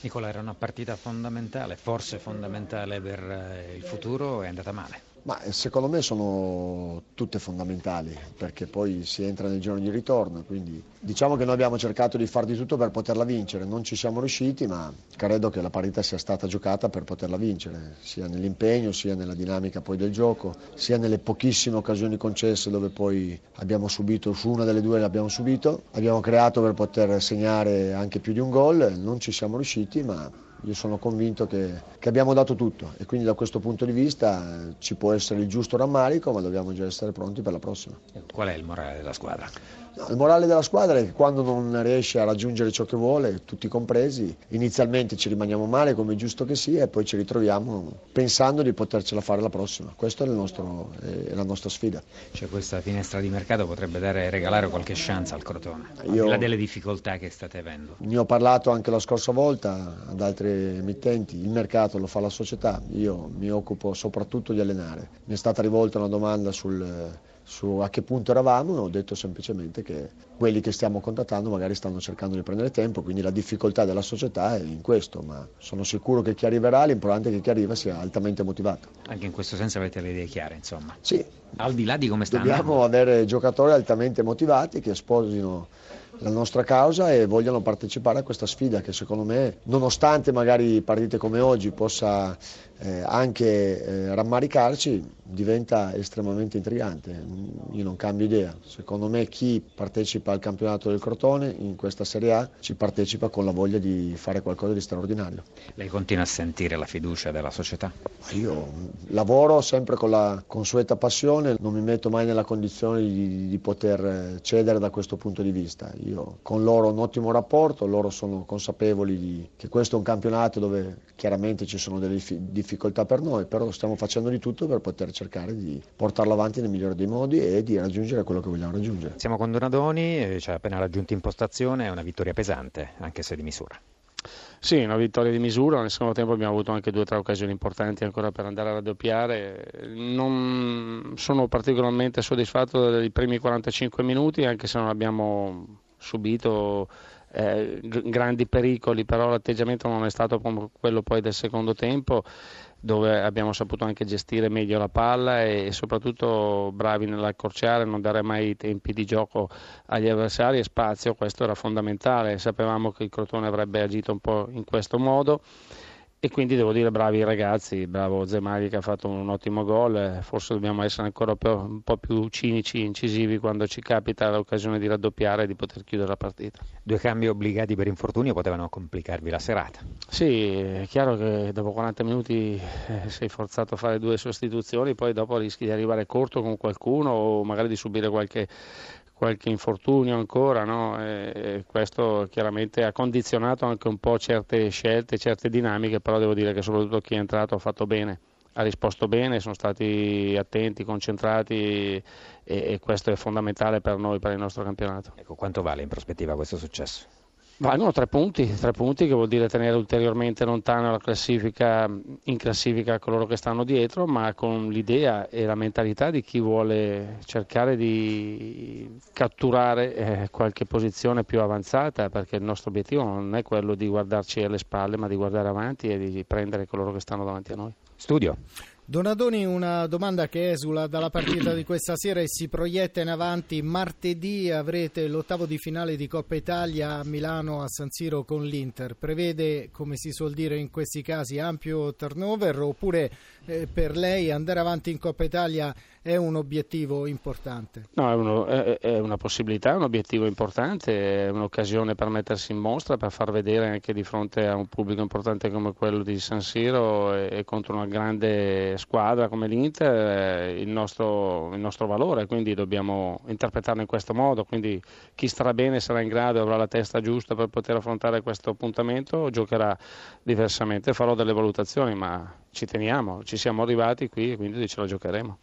Nicola era una partita fondamentale, forse fondamentale per eh, il futuro, è andata male. Ma eh, secondo me sono tutte fondamentali perché poi si entra nel giorno di ritorno, quindi diciamo che noi abbiamo cercato di far di tutto per poterla vincere, non ci siamo riusciti ma credo che la partita sia stata giocata per poterla vincere, sia nell'impegno, sia nella dinamica poi del gioco, sia nelle pochissime occasioni concesse dove poi abbiamo subito, su una delle due l'abbiamo subito, abbiamo creato per poter segnare anche più di un gol, non ci siamo riusciti ma io sono convinto che, che, abbiamo dato tutto e quindi da questo punto di vista eh, ci può essere il giusto rammarico, ma dobbiamo già essere pronti per la prossima. Qual è il morale della squadra? No, il morale della squadra è che quando non riesce a raggiungere ciò che vuole, tutti compresi, inizialmente ci rimaniamo male come è giusto che sia e poi ci ritroviamo pensando di potercela fare la prossima. Questa è, nostro, è la nostra sfida. Cioè questa finestra di mercato potrebbe dare, regalare qualche chance al Crotone, Io, al di là delle difficoltà che state avendo. Ne ho parlato anche la scorsa volta ad altri emittenti, il mercato lo fa la società, io mi occupo soprattutto di allenare. Mi è stata rivolta una domanda sul su a che punto eravamo, ho detto semplicemente che quelli che stiamo contattando magari stanno cercando di prendere tempo, quindi la difficoltà della società è in questo, ma sono sicuro che chi arriverà, l'importante è che chi arriva sia altamente motivato. Anche in questo senso avete le idee chiare, insomma. Sì. Al di là di come stanno. Dobbiamo avere giocatori altamente motivati che sposino la nostra causa e vogliono partecipare a questa sfida che secondo me, nonostante magari partite come oggi possa eh, anche eh, rammaricarci, diventa estremamente intrigante. Io non cambio idea. Secondo me chi partecipa al campionato del Crotone in questa Serie A ci partecipa con la voglia di fare qualcosa di straordinario. Lei continua a sentire la fiducia della società? Io lavoro sempre con la consueta passione, non mi metto mai nella condizione di, di poter cedere da questo punto di vista. Io con loro ho un ottimo rapporto, loro sono consapevoli di, che questo è un campionato dove chiaramente ci sono delle difficoltà per noi, però stiamo facendo di tutto per poter cercare di portarlo avanti nel migliore dei modi e di raggiungere quello che vogliamo raggiungere. Siamo con Donadoni, ci cioè ha appena raggiunto in postazione, è una vittoria pesante, anche se di misura. Sì, una vittoria di misura, nel secondo tempo abbiamo avuto anche due o tre occasioni importanti ancora per andare a raddoppiare. Non sono particolarmente soddisfatto dei primi 45 minuti, anche se non abbiamo subito eh, grandi pericoli, però l'atteggiamento non è stato come quello poi del secondo tempo dove abbiamo saputo anche gestire meglio la palla e soprattutto bravi nell'accorciare, non dare mai tempi di gioco agli avversari e spazio, questo era fondamentale, sapevamo che il Crotone avrebbe agito un po' in questo modo e quindi devo dire bravi ragazzi, bravo Zemagli che ha fatto un ottimo gol, forse dobbiamo essere ancora un po' più cinici, incisivi quando ci capita l'occasione di raddoppiare e di poter chiudere la partita. Due cambi obbligati per infortunio potevano complicarvi la serata. Sì, è chiaro che dopo 40 minuti eh, sei forzato a fare due sostituzioni, poi dopo rischi di arrivare corto con qualcuno o magari di subire qualche qualche infortunio ancora, no? e questo chiaramente ha condizionato anche un po' certe scelte, certe dinamiche, però devo dire che soprattutto chi è entrato ha fatto bene, ha risposto bene, sono stati attenti, concentrati e, e questo è fondamentale per noi, per il nostro campionato. Ecco, quanto vale in prospettiva questo successo? Valgono tre punti, tre punti che vuol dire tenere ulteriormente lontano la classifica, in classifica coloro che stanno dietro, ma con l'idea e la mentalità di chi vuole cercare di catturare eh, qualche posizione più avanzata, perché il nostro obiettivo non è quello di guardarci alle spalle, ma di guardare avanti e di prendere coloro che stanno davanti a noi. Studio. Donadoni, una domanda che esula dalla partita di questa sera e si proietta in avanti. Martedì avrete l'ottavo di finale di Coppa Italia a Milano a San Siro con l'Inter. Prevede, come si suol dire in questi casi, ampio turnover oppure eh, per lei andare avanti in Coppa Italia è un obiettivo importante? No, è, uno, è, è, una possibilità, è un obiettivo importante, è un'occasione per mettersi in mostra, per far vedere anche di fronte a un pubblico importante come quello di San Siro e, e contro una grande squadra come l'Inter il nostro, il nostro valore, quindi dobbiamo interpretarlo in questo modo, quindi chi starà bene sarà in grado e avrà la testa giusta per poter affrontare questo appuntamento, giocherà diversamente, farò delle valutazioni, ma ci teniamo, ci siamo arrivati qui e quindi ce la giocheremo.